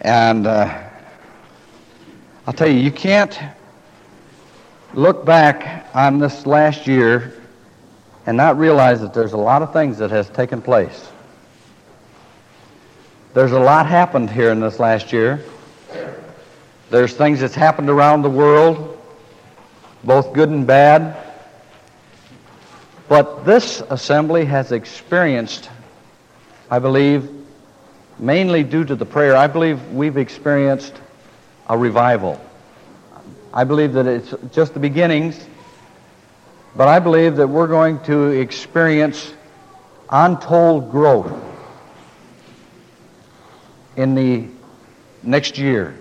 And uh, I'll tell you, you can't look back on this last year and not realize that there's a lot of things that has taken place. There's a lot happened here in this last year. There's things that's happened around the world, both good and bad. But this assembly has experienced, I believe, mainly due to the prayer, I believe we've experienced a revival. I believe that it's just the beginnings, but I believe that we're going to experience untold growth in the next year.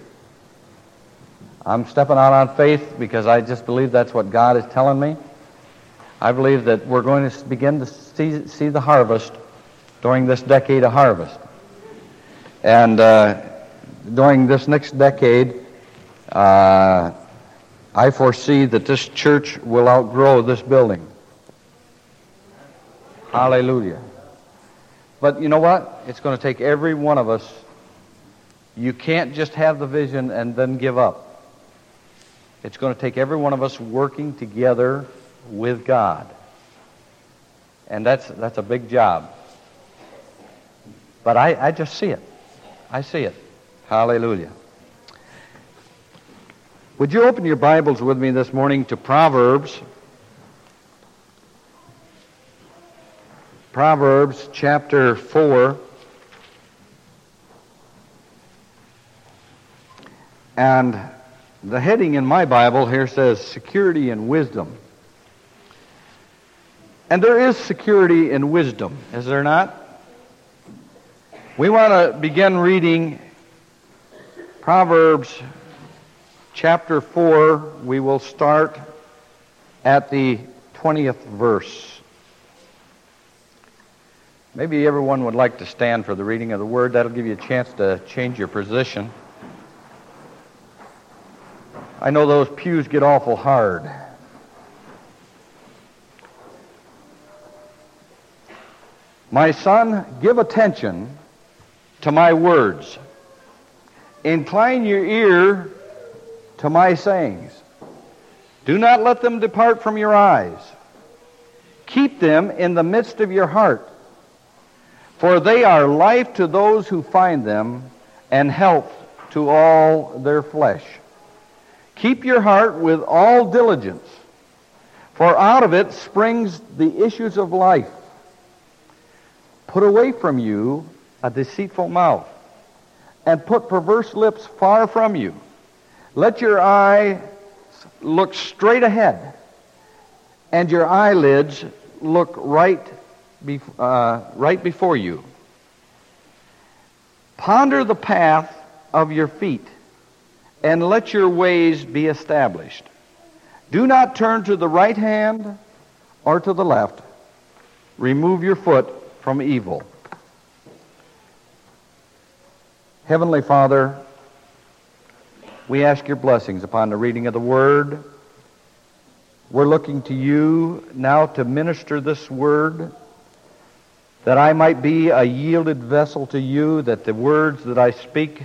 I'm stepping out on faith because I just believe that's what God is telling me. I believe that we're going to begin to see, see the harvest during this decade of harvest. And uh, during this next decade, uh, I foresee that this church will outgrow this building. Hallelujah. But you know what? It's going to take every one of us. You can't just have the vision and then give up. It's going to take every one of us working together with God. And that's, that's a big job. But I, I just see it. I see it. Hallelujah. Would you open your Bibles with me this morning to Proverbs? Proverbs chapter 4. And the heading in my Bible here says Security and Wisdom. And there is security in wisdom, is there not? We want to begin reading Proverbs chapter 4. We will start at the 20th verse. Maybe everyone would like to stand for the reading of the word. That'll give you a chance to change your position. I know those pews get awful hard. My son, give attention to my words. Incline your ear to my sayings. Do not let them depart from your eyes. Keep them in the midst of your heart, for they are life to those who find them and health to all their flesh. Keep your heart with all diligence, for out of it springs the issues of life. Put away from you a deceitful mouth, and put perverse lips far from you. Let your eye look straight ahead, and your eyelids look right, be, uh, right before you. Ponder the path of your feet, and let your ways be established. Do not turn to the right hand or to the left. Remove your foot from evil. Heavenly Father, we ask your blessings upon the reading of the Word. We're looking to you now to minister this Word, that I might be a yielded vessel to you, that the words that I speak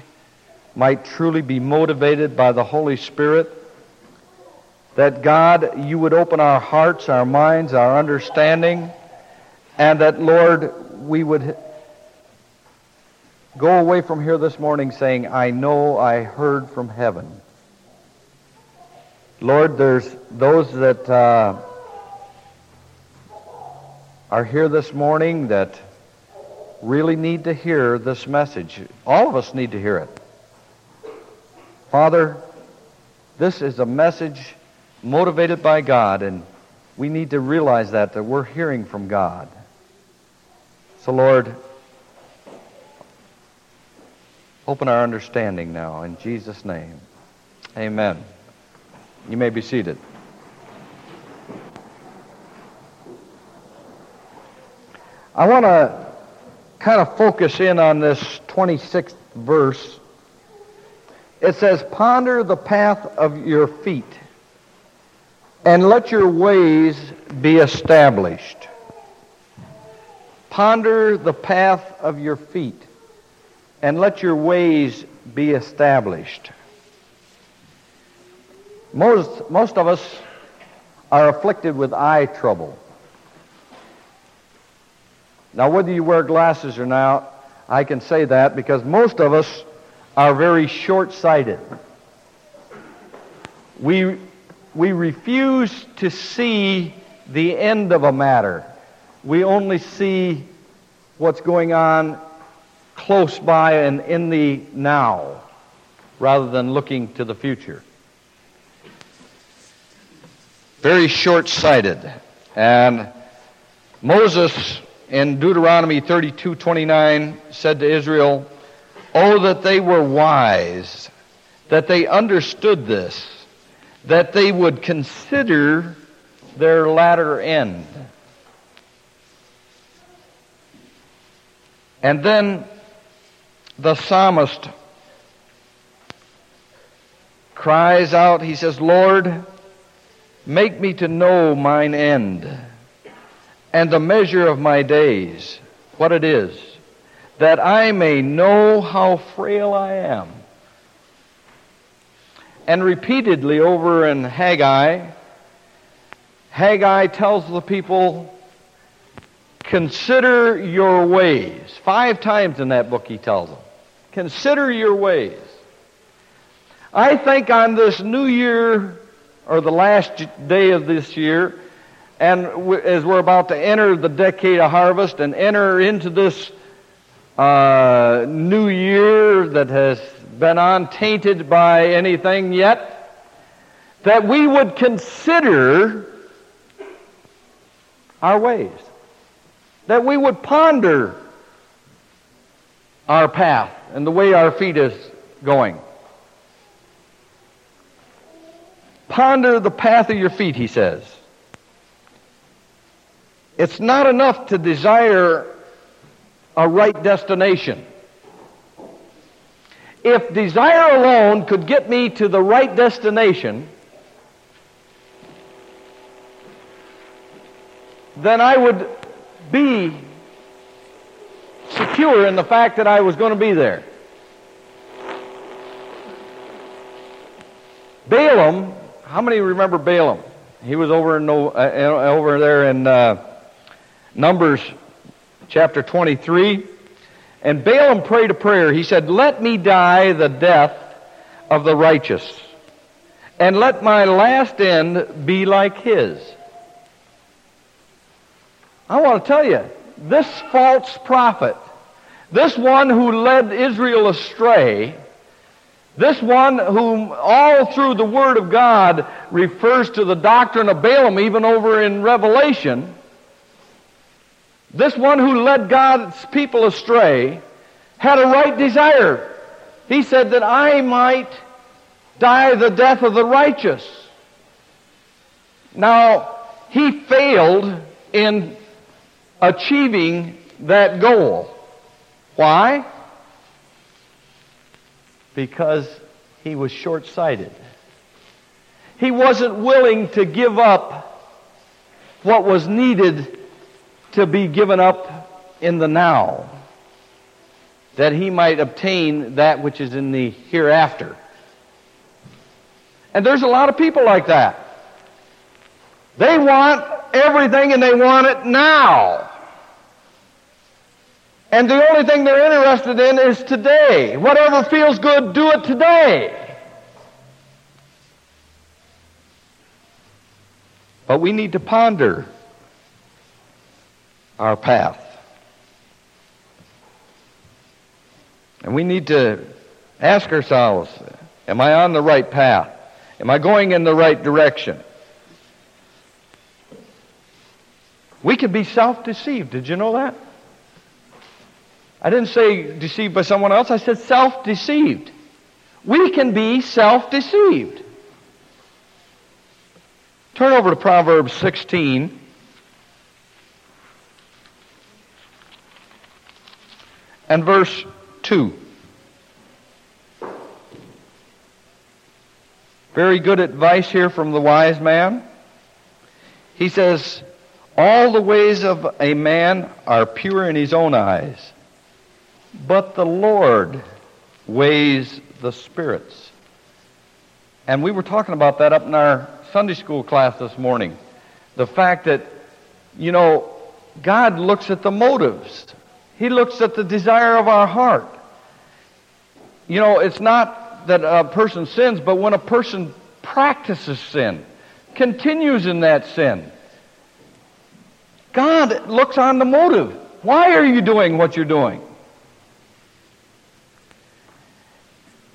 might truly be motivated by the Holy Spirit, that God, you would open our hearts, our minds, our understanding, and that, Lord, we would go away from here this morning saying, I know I heard from heaven. Lord, there's those that uh, are here this morning that really need to hear this message. All of us need to hear it. Father, this is a message motivated by God, and we need to realize that, that we're hearing from God. So, Lord, Open our understanding now in Jesus' name. Amen. You may be seated. I want to kind of focus in on this 26th verse. It says, Ponder the path of your feet, and let your ways be established. Ponder the path of your feet, and let your ways be established. Most, most of us are afflicted with eye trouble. Now, whether you wear glasses or not, I can say that because most of us are very short sighted. We, we refuse to see the end of a matter. We only see what's going on close by and in the now rather than looking to the future. Very short sighted. And Moses in Deuteronomy 32:29 said to Israel, "Oh that they were wise, that they understood this, that they would consider their latter end." And then the psalmist cries out, he says, Lord, make me to know mine end and the measure of my days, what it is, that I may know how frail I am. And repeatedly over in Haggai, Haggai tells the people, Consider your ways. Five times in that book he tells them. Consider your ways. I think on this new year, or the last day of this year, and as we're about to enter the decade of harvest and enter into this uh, new year that has been untainted by anything yet, that we would consider our ways, that we would ponder our path and the way our feet is going. Ponder the path of your feet, he says. It's not enough to desire a right destination. If desire alone could get me to the right destination, then I would be secure in the fact that I was going to be there. Balaam, how many remember Balaam? He was over in uh, over there in uh, Numbers chapter 23. And Balaam prayed a prayer. He said, Let me die the death of the righteous, and let my last end be like his. I want to tell you, this false prophet, this one who led Israel astray, this one whom all through the Word of God refers to the doctrine of Balaam, even over in Revelation, this one who led God's people astray had a right desire. He said that I might die the death of the righteous. Now, he failed in achieving that goal. Why? Because he was short sighted. He wasn't willing to give up what was needed to be given up in the now, that he might obtain that which is in the hereafter. And there's a lot of people like that. They want everything and they want it now. And the only thing they're interested in is today. Whatever feels good, do it today. But we need to ponder our path. And we need to ask ourselves, am I on the right path? Am I going in the right direction? We can be self-deceived. Did you know that? I didn't say deceived by someone else. I said self-deceived. We can be self-deceived. Turn over to Proverbs 16. and verse 2. Very good advice here from the wise man. He says, All the ways of a man are pure in his own eyes, but the Lord weighs the spirits. And we were talking about that up in our Sunday school class this morning. The fact that, you know, God looks at the motives. He looks at the desire of our heart. You know, it's not that a person sins, but when a person practices sin, continues in that sin, God looks on the motive. Why are you doing what you're doing?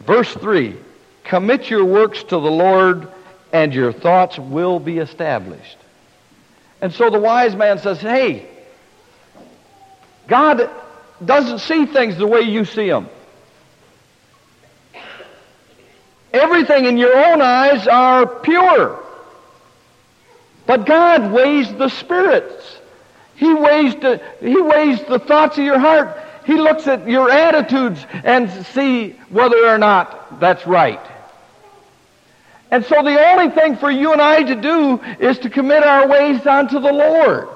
Verse 3 Commit your works to the Lord, and your thoughts will be established. And so the wise man says, Hey, God doesn't see things the way you see them. Everything in your own eyes are pure. But God weighs the spirits. He weighs the, he weighs the thoughts of your heart. He looks at your attitudes and see whether or not that's right. And so the only thing for you and I to do is to commit our ways unto the Lord.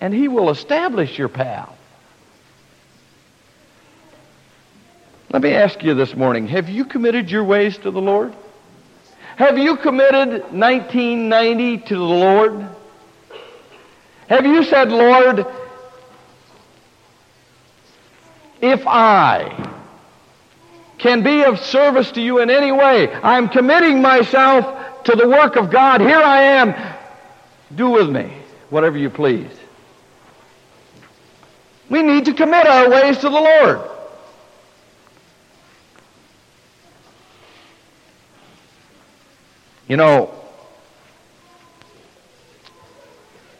And He will establish your path. Let me ask you this morning have you committed your ways to the Lord? Have you committed 1990 to the Lord? Have you said, Lord, if I can be of service to you in any way, I'm committing myself to the work of God. Here I am. Do with me whatever you please. We need to commit our ways to the Lord. You know,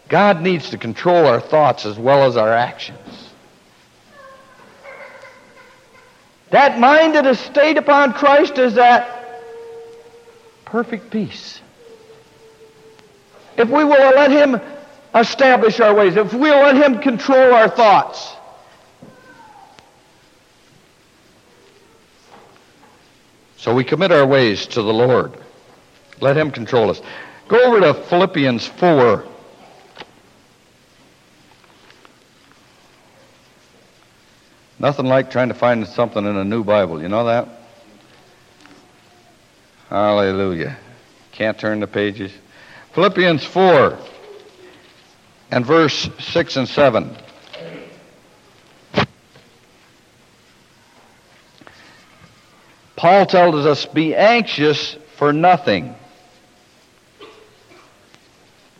God needs to control our thoughts as well as our actions. That mind that is stayed upon Christ is that perfect peace. If we will let Him establish our ways, if we'll let Him control our thoughts, So we commit our ways to the Lord. Let Him control us. Go over to Philippians 4. Nothing like trying to find something in a new Bible. You know that? Hallelujah. Can't turn the pages. Philippians 4 and verse 6 and 7. Paul tells us, Be anxious for nothing.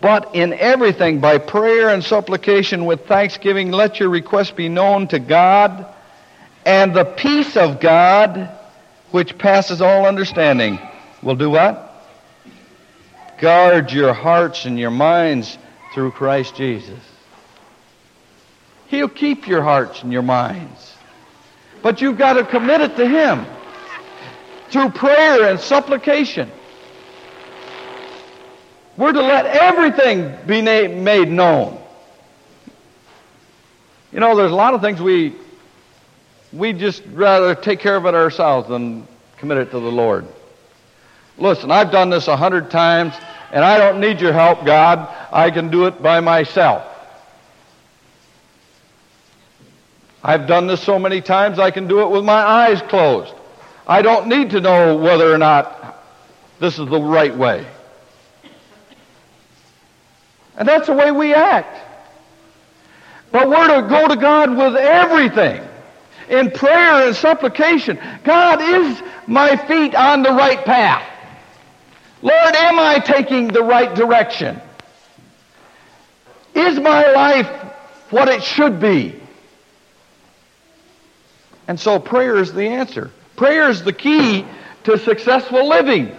But in everything, by prayer and supplication with thanksgiving, let your requests be known to God, and the peace of God, which passes all understanding, will do what? Guard your hearts and your minds through Christ Jesus. He'll keep your hearts and your minds. But you've got to commit it to Him through prayer and supplication. We're to let everything be made known. You know, there's a lot of things we we just rather take care of it ourselves than commit it to the Lord. Listen, I've done this a hundred times, and I don't need your help, God. I can do it by myself. I've done this so many times, I can do it with my eyes closed. I don't need to know whether or not this is the right way. And that's the way we act. But we're to go to God with everything in prayer and supplication. God, is my feet on the right path? Lord, am I taking the right direction? Is my life what it should be? And so prayer is the answer. Prayer is the key to successful living.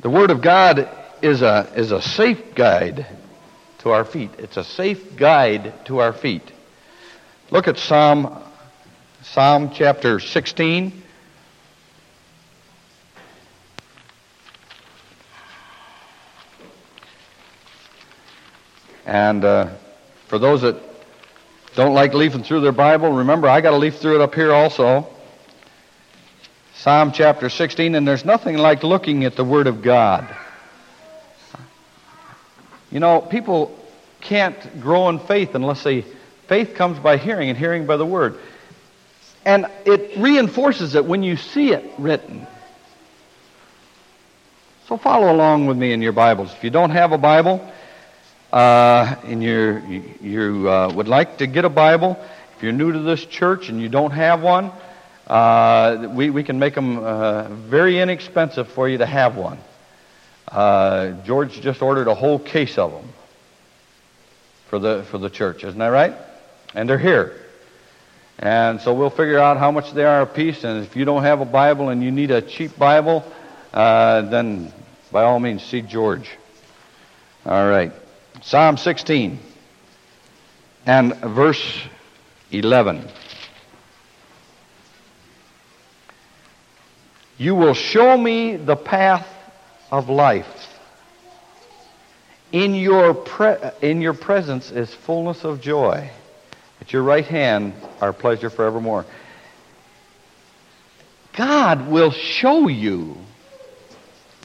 The Word of God is a, is a safe guide to our feet. It's a safe guide to our feet. Look at Psalm, Psalm chapter 16. And uh, for those that don't like leafing through their Bible, remember I got to leaf through it up here also. Psalm chapter 16, and there's nothing like looking at the Word of God. You know, people can't grow in faith unless they, faith comes by hearing, and hearing by the Word. And it reinforces it when you see it written. So follow along with me in your Bibles. If you don't have a Bible, uh, and you you uh, would like to get a Bible, if you're new to this church and you don't have one, uh, we, we can make them uh, very inexpensive for you to have one. Uh, George just ordered a whole case of them for the, for the church, isn't that right? And they're here. And so we'll figure out how much they are a piece. And if you don't have a Bible and you need a cheap Bible, uh, then by all means see George. All right. Psalm 16 and verse 11. You will show me the path of life. In your, pre- in your presence is fullness of joy. At your right hand are pleasure forevermore. God will show you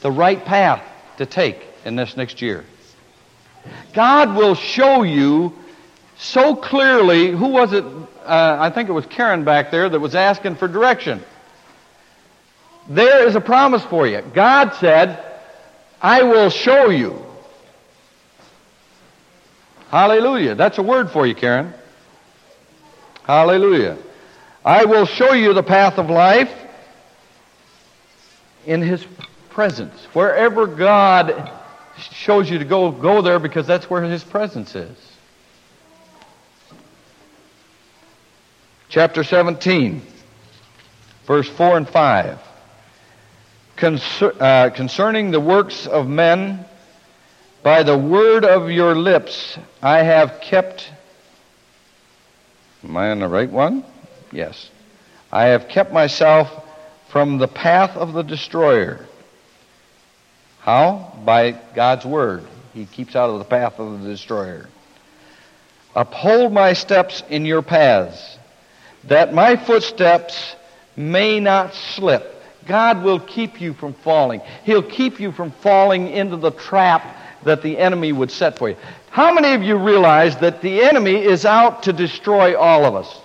the right path to take in this next year. God will show you so clearly. Who was it? Uh, I think it was Karen back there that was asking for direction. There is a promise for you. God said, I will show you. Hallelujah. That's a word for you, Karen. Hallelujah. I will show you the path of life in His presence. Wherever God shows you to go, go there because that's where His presence is. Chapter 17, verse 4 and 5 uh, concerning the works of men, by the word of your lips I have kept. Am I on the right one? Yes. I have kept myself from the path of the destroyer. How? By God's word. He keeps out of the path of the destroyer. Uphold my steps in your paths, that my footsteps may not slip. God will keep you from falling. He'll keep you from falling into the trap that the enemy would set for you. How many of you realize that the enemy is out to destroy all of us?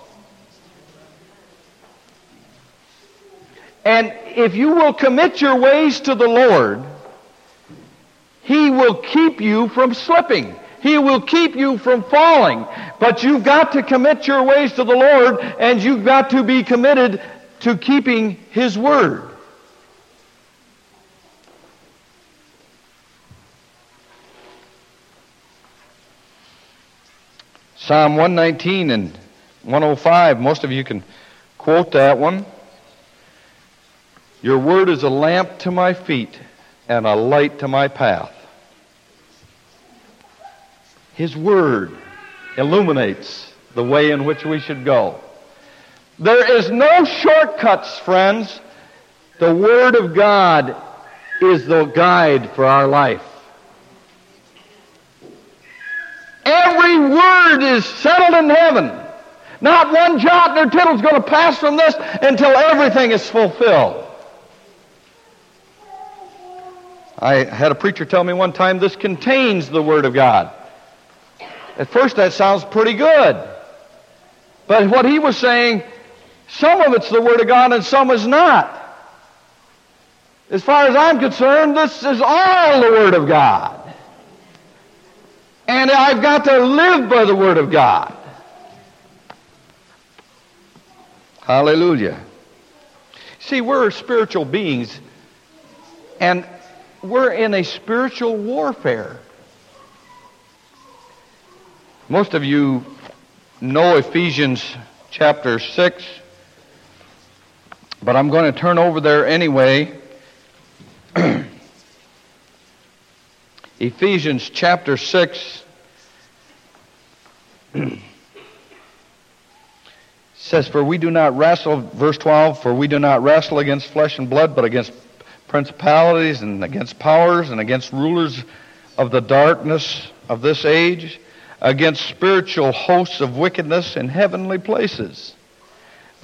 And if you will commit your ways to the Lord, He will keep you from slipping. He will keep you from falling. But you've got to commit your ways to the Lord, and you've got to be committed to keeping His Word. Psalm 119 and 105, most of you can quote that one. Your word is a lamp to my feet and a light to my path. His word illuminates the way in which we should go. There is no shortcuts, friends. The Word of God is the guide for our life. Every word is settled in heaven. Not one jot nor tittle is going to pass from this until everything is fulfilled. I had a preacher tell me one time this contains the Word of God. At first, that sounds pretty good. But what he was saying, some of it's the Word of God and some is not. As far as I'm concerned, this is all the Word of God. And I've got to live by the Word of God. Hallelujah. See, we're spiritual beings, and we're in a spiritual warfare. Most of you know Ephesians chapter 6, but I'm going to turn over there anyway. Ephesians chapter 6 says, For we do not wrestle, verse 12, for we do not wrestle against flesh and blood, but against principalities and against powers and against rulers of the darkness of this age, against spiritual hosts of wickedness in heavenly places.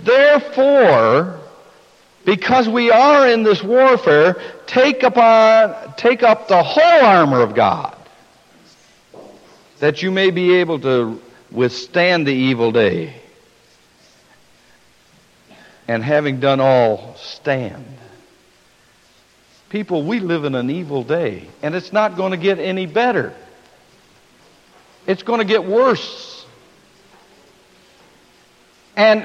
Therefore, because we are in this warfare, take upon take up the whole armor of God, that you may be able to withstand the evil day, and having done all, stand. People, we live in an evil day, and it's not going to get any better. It's going to get worse. And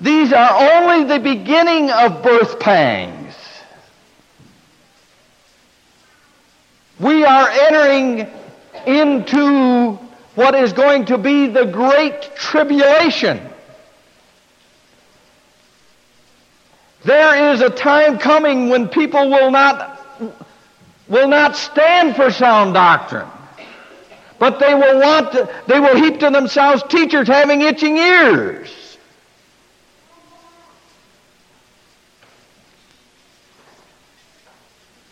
these are only the beginning of birth pangs. We are entering into what is going to be the great tribulation. There is a time coming when people will not, will not stand for sound doctrine. But they will want to, they will heap to themselves teachers having itching ears.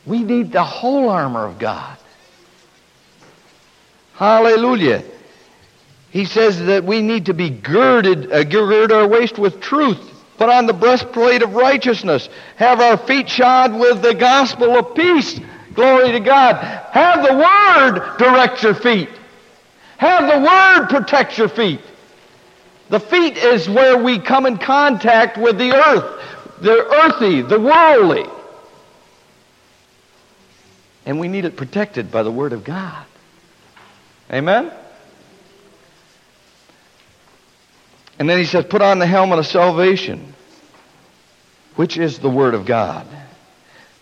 We need the whole armor of God. Hallelujah. He says that we need to be girded, uh, gird our waist with truth, put on the breastplate of righteousness, have our feet shod with the gospel of peace. Glory to God. Have the Word direct your feet. Have the Word protect your feet. The feet is where we come in contact with the earth, the earthy, the worldly. And we need it protected by the Word of God. Amen? And then he says, put on the helmet of salvation, which is the Word of God.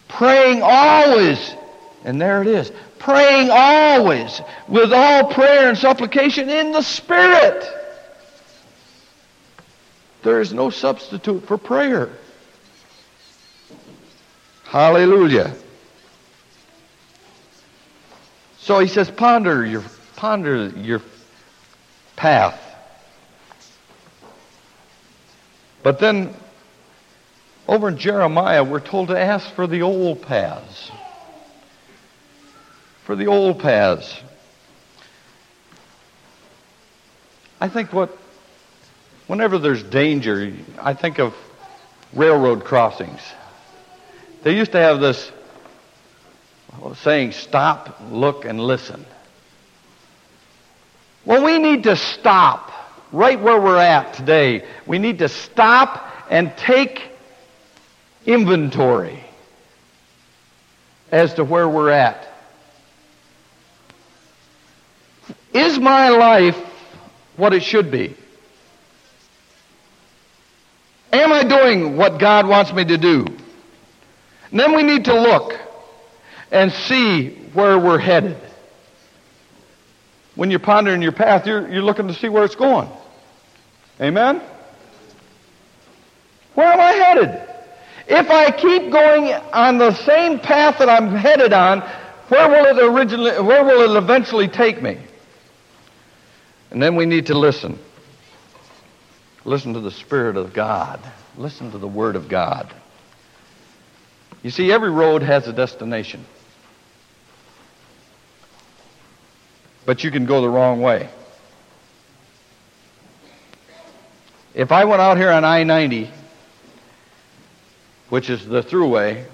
Praying always, and there it is, praying always with all prayer and supplication in the Spirit. There is no substitute for prayer. Hallelujah. So he says, ponder your, ponder your path. But then, over in Jeremiah, we're told to ask for the old paths. For the old paths. I think what, whenever there's danger, I think of railroad crossings. They used to have this saying, stop, look, and listen. Well, we need to stop right where we're at today. We need to stop and take inventory as to where we're at. Is my life what it should be? Am I doing what God wants me to do? And then we need to look and see where we're headed. When you're pondering your path, you're, you're looking to see where it's going. Amen? Where am I headed? If I keep going on the same path that I'm headed on, where will it originally, where will it eventually take me? And then we need to listen. Listen to the Spirit of God. Listen to the Word of God. You see, every road has a destination. But you can go the wrong way. If I went out here on I 90, which is the throughway,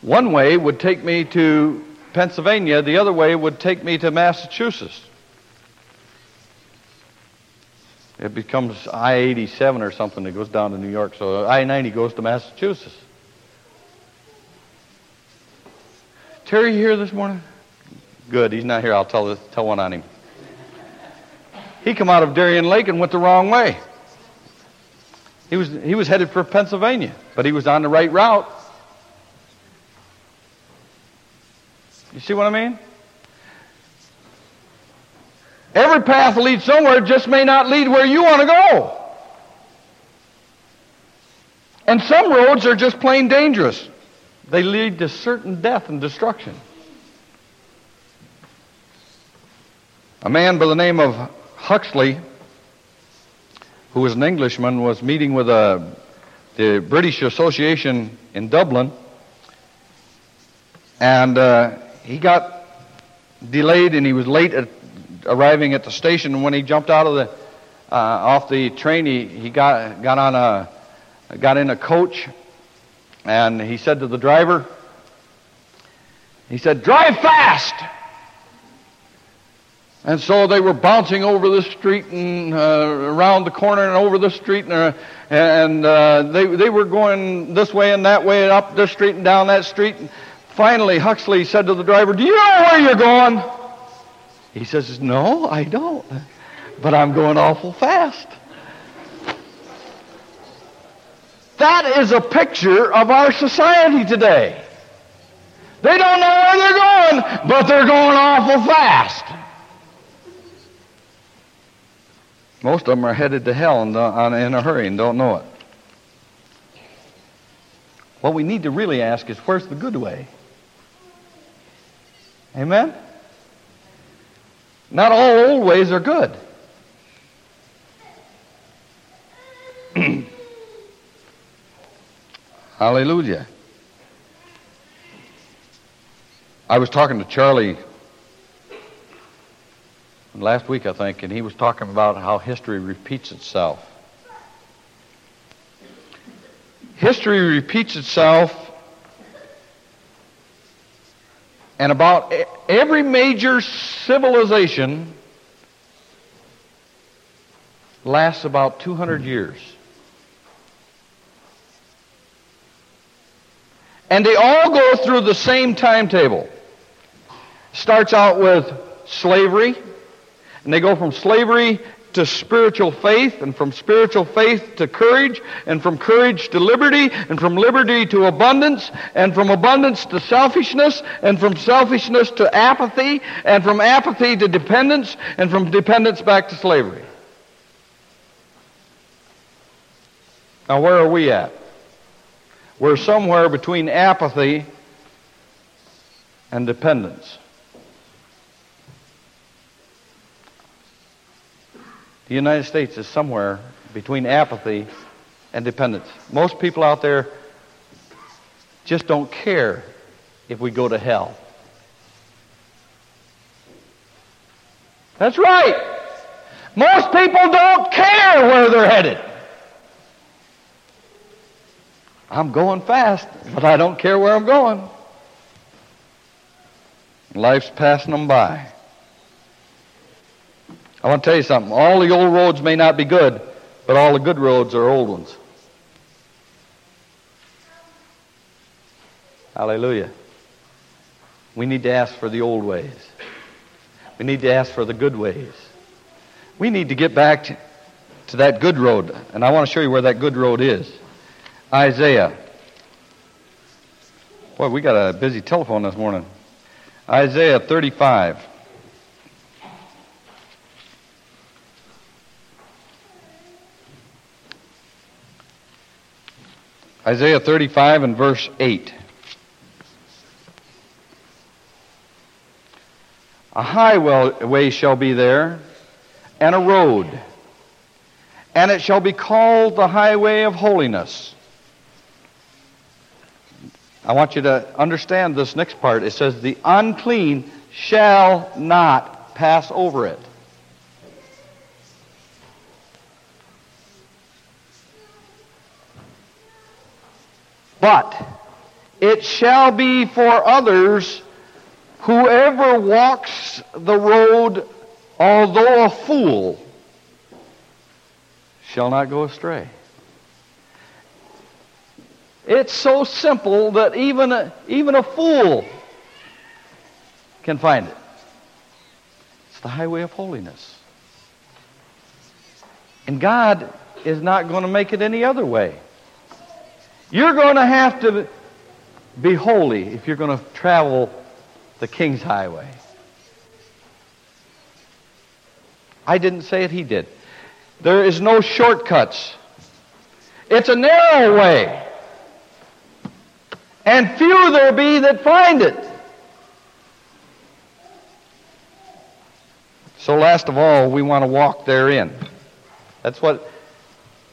one way would take me to Pennsylvania, the other way would take me to Massachusetts. It becomes I 87 or something that goes down to New York, so I 90 goes to Massachusetts. Terry here this morning? Good. He's not here. I'll tell, tell one on him. He come out of Darien Lake and went the wrong way. He was, he was headed for Pennsylvania, but he was on the right route. You see what I mean? Every path leads somewhere, just may not lead where you want to go. And some roads are just plain dangerous. They lead to certain death and destruction. A man by the name of Huxley, who was an Englishman, was meeting with a, uh, the British Association in Dublin, and uh, he got delayed and he was late at arriving at the station. And when he jumped out of the uh, off the train, he, he got, got on a, got in a coach, and he said to the driver, he said, drive fast! And so they were bouncing over the street and uh, around the corner and over the street, and, uh, and uh, they, they were going this way and that way, and up this street and down that street. And finally, Huxley said to the driver, Do you know where you're going? He says, No, I don't. But I'm going awful fast. That is a picture of our society today. They don't know where they're going, but they're going awful fast. Most of them are headed to hell uh, in a hurry and don't know it. What we need to really ask is where's the good way? Amen? Not all old ways are good. Hallelujah. I was talking to Charlie last week, I think, and he was talking about how history repeats itself. History repeats itself, and about every major civilization lasts about 200 years. And they all go through the same timetable. Starts out with slavery, and they go from slavery to spiritual faith, and from spiritual faith to courage, and from courage to liberty, and from liberty to abundance, and from abundance to selfishness, and from selfishness to apathy, and from apathy to dependence, and from dependence back to slavery. Now, where are we at? We're somewhere between apathy and dependence. The United States is somewhere between apathy and dependence. Most people out there just don't care if we go to hell. That's right. Most people don't care where they're headed. I'm going fast, but I don't care where I'm going. Life's passing them by. I want to tell you something. All the old roads may not be good, but all the good roads are old ones. Hallelujah. We need to ask for the old ways. We need to ask for the good ways. We need to get back to, to that good road, and I want to show you where that good road is. Isaiah. Boy, we got a busy telephone this morning. Isaiah 35. Isaiah 35 and verse 8. A highway shall be there, and a road, and it shall be called the highway of holiness. I want you to understand this next part. It says, The unclean shall not pass over it. But it shall be for others whoever walks the road, although a fool, shall not go astray. It's so simple that even a, even a fool can find it. It's the highway of holiness. And God is not going to make it any other way. You're going to have to be holy if you're going to travel the King's Highway. I didn't say it, he did. There is no shortcuts. It's a narrow way. And few there be that find it. So last of all, we want to walk therein. That's what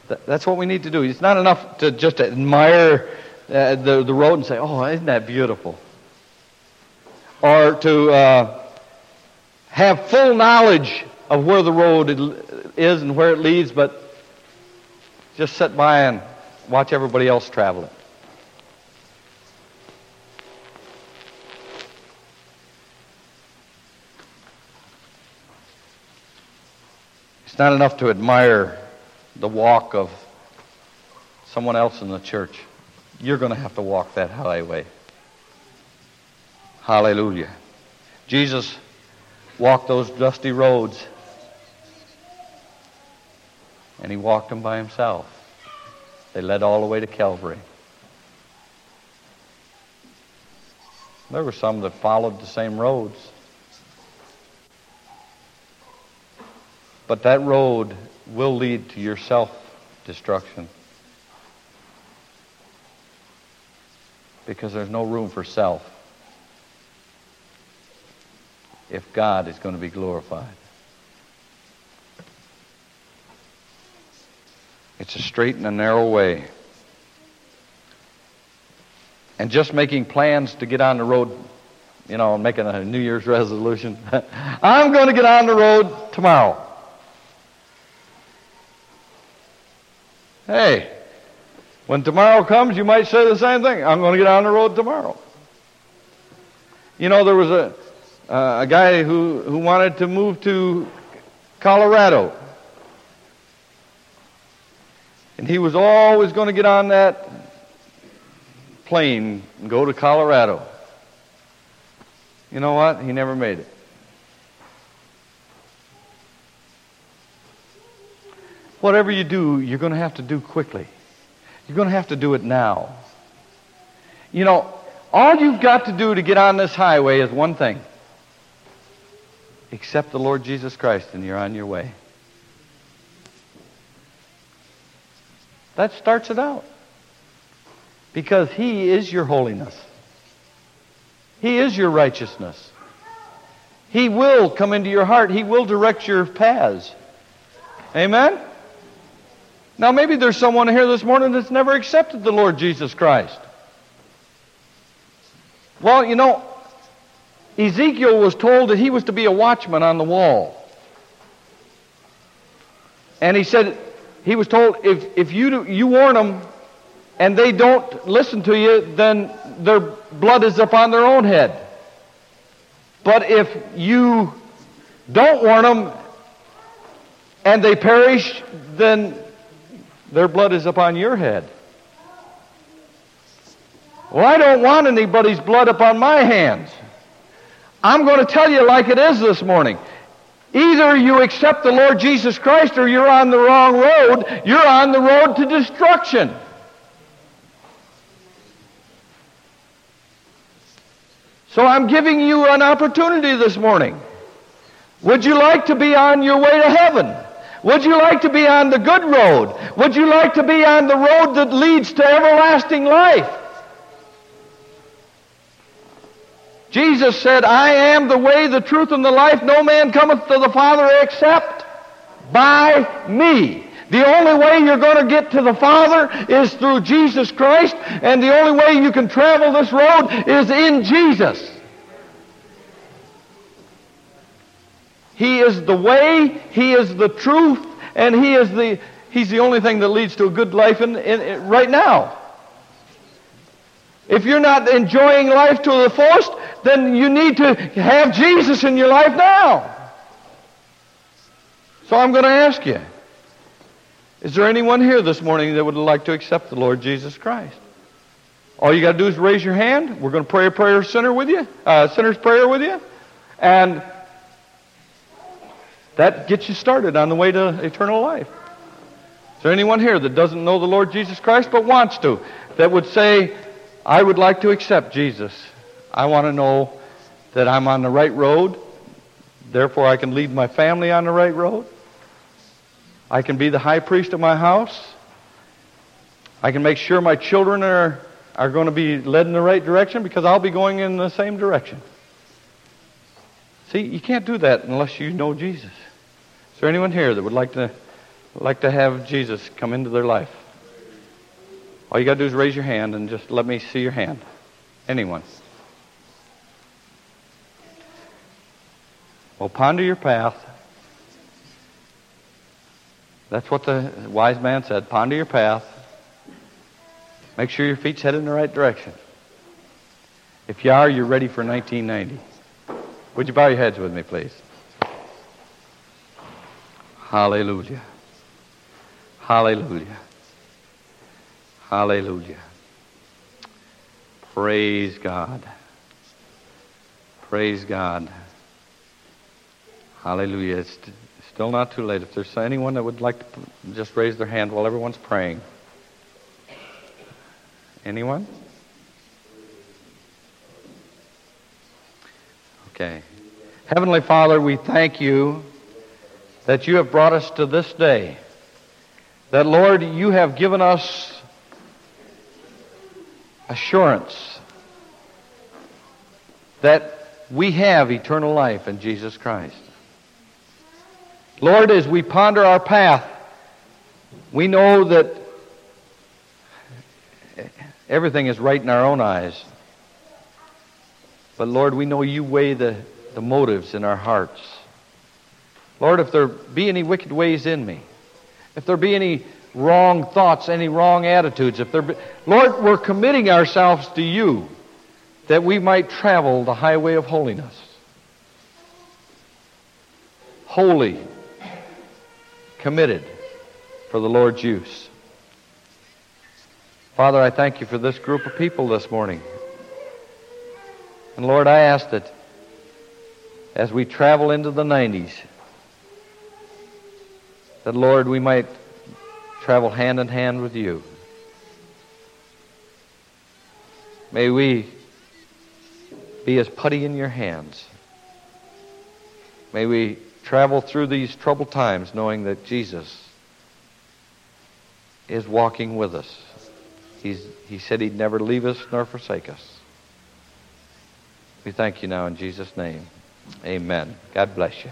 that's what we need to do. It's not enough to just admire uh, the, the road and say, oh, isn't that beautiful? Or to uh, have full knowledge of where the road is and where it leads, but just sit by and watch everybody else travel it. It's not enough to admire the walk of someone else in the church. You're going to have to walk that highway. Hallelujah. Jesus walked those dusty roads, and he walked them by himself. They led all the way to Calvary. There were some that followed the same roads. But that road will lead to your self destruction. Because there's no room for self if God is going to be glorified. It's a straight and a narrow way. And just making plans to get on the road, you know, making a New Year's resolution. I'm going to get on the road tomorrow. Hey, when tomorrow comes, you might say the same thing. I'm going to get on the road tomorrow. You know, there was a, uh, a guy who, who wanted to move to Colorado. And he was always going to get on that plane and go to Colorado. You know what? He never made it. Whatever you do, you're going to have to do quickly. You're going to have to do it now. You know, all you've got to do to get on this highway is one thing accept the Lord Jesus Christ, and you're on your way. That starts it out. Because He is your holiness, He is your righteousness. He will come into your heart, He will direct your paths. Amen? Now, maybe there's someone here this morning that's never accepted the Lord Jesus Christ. Well, you know, Ezekiel was told that he was to be a watchman on the wall. And he said, he was told, if, if you, you warn them and they don't listen to you, then their blood is upon their own head. But if you don't warn them and they perish, then their blood is upon your head. Well, I don't want anybody's blood upon my hands. I'm going to tell you like it is this morning. Either you accept the Lord Jesus Christ or you're on the wrong road. You're on the road to destruction. So I'm giving you an opportunity this morning. Would you like to be on your way to heaven? Would you like to be on the good road? Would you like to be on the road that leads to everlasting life? Jesus said, I am the way, the truth, and the life. No man cometh to the Father except by me. The only way you're going to get to the Father is through Jesus Christ, and the only way you can travel this road is in Jesus. He is the way, He is the truth, and He is the, He's the only thing that leads to a good life in, in, in right now. If you're not enjoying life to the fullest, then you need to have Jesus in your life now. So I'm going to ask you is there anyone here this morning that would like to accept the Lord Jesus Christ? All you got to do is raise your hand. We're going to pray a prayer sinner with you, uh, sinner's prayer with you, and that gets you started on the way to eternal life. Is there anyone here that doesn't know the Lord Jesus Christ but wants to, that would say, I would like to accept Jesus? I want to know that I'm on the right road, therefore I can lead my family on the right road. I can be the high priest of my house. I can make sure my children are, are going to be led in the right direction because I'll be going in the same direction. See, you can't do that unless you know Jesus. Is there anyone here that would like to like to have Jesus come into their life? All you got to do is raise your hand and just let me see your hand. Anyone? Well, ponder your path. That's what the wise man said. Ponder your path. Make sure your feet's headed in the right direction. If you are, you're ready for 1990. Would you bow your heads with me, please? Hallelujah. Hallelujah. Hallelujah. Praise God. Praise God. Hallelujah. It's still not too late. If there's anyone that would like to just raise their hand while everyone's praying. Anyone? Okay. Heavenly Father, we thank you that you have brought us to this day. That, Lord, you have given us assurance that we have eternal life in Jesus Christ. Lord, as we ponder our path, we know that everything is right in our own eyes. But Lord, we know you weigh the, the motives in our hearts. Lord, if there be any wicked ways in me, if there be any wrong thoughts, any wrong attitudes, if there be, Lord, we're committing ourselves to you that we might travel the highway of holiness. Holy, committed for the Lord's use. Father, I thank you for this group of people this morning. And Lord, I ask that as we travel into the 90s, that Lord, we might travel hand in hand with you. May we be as putty in your hands. May we travel through these troubled times knowing that Jesus is walking with us. He's, he said he'd never leave us nor forsake us. We thank you now in Jesus' name. Amen. God bless you.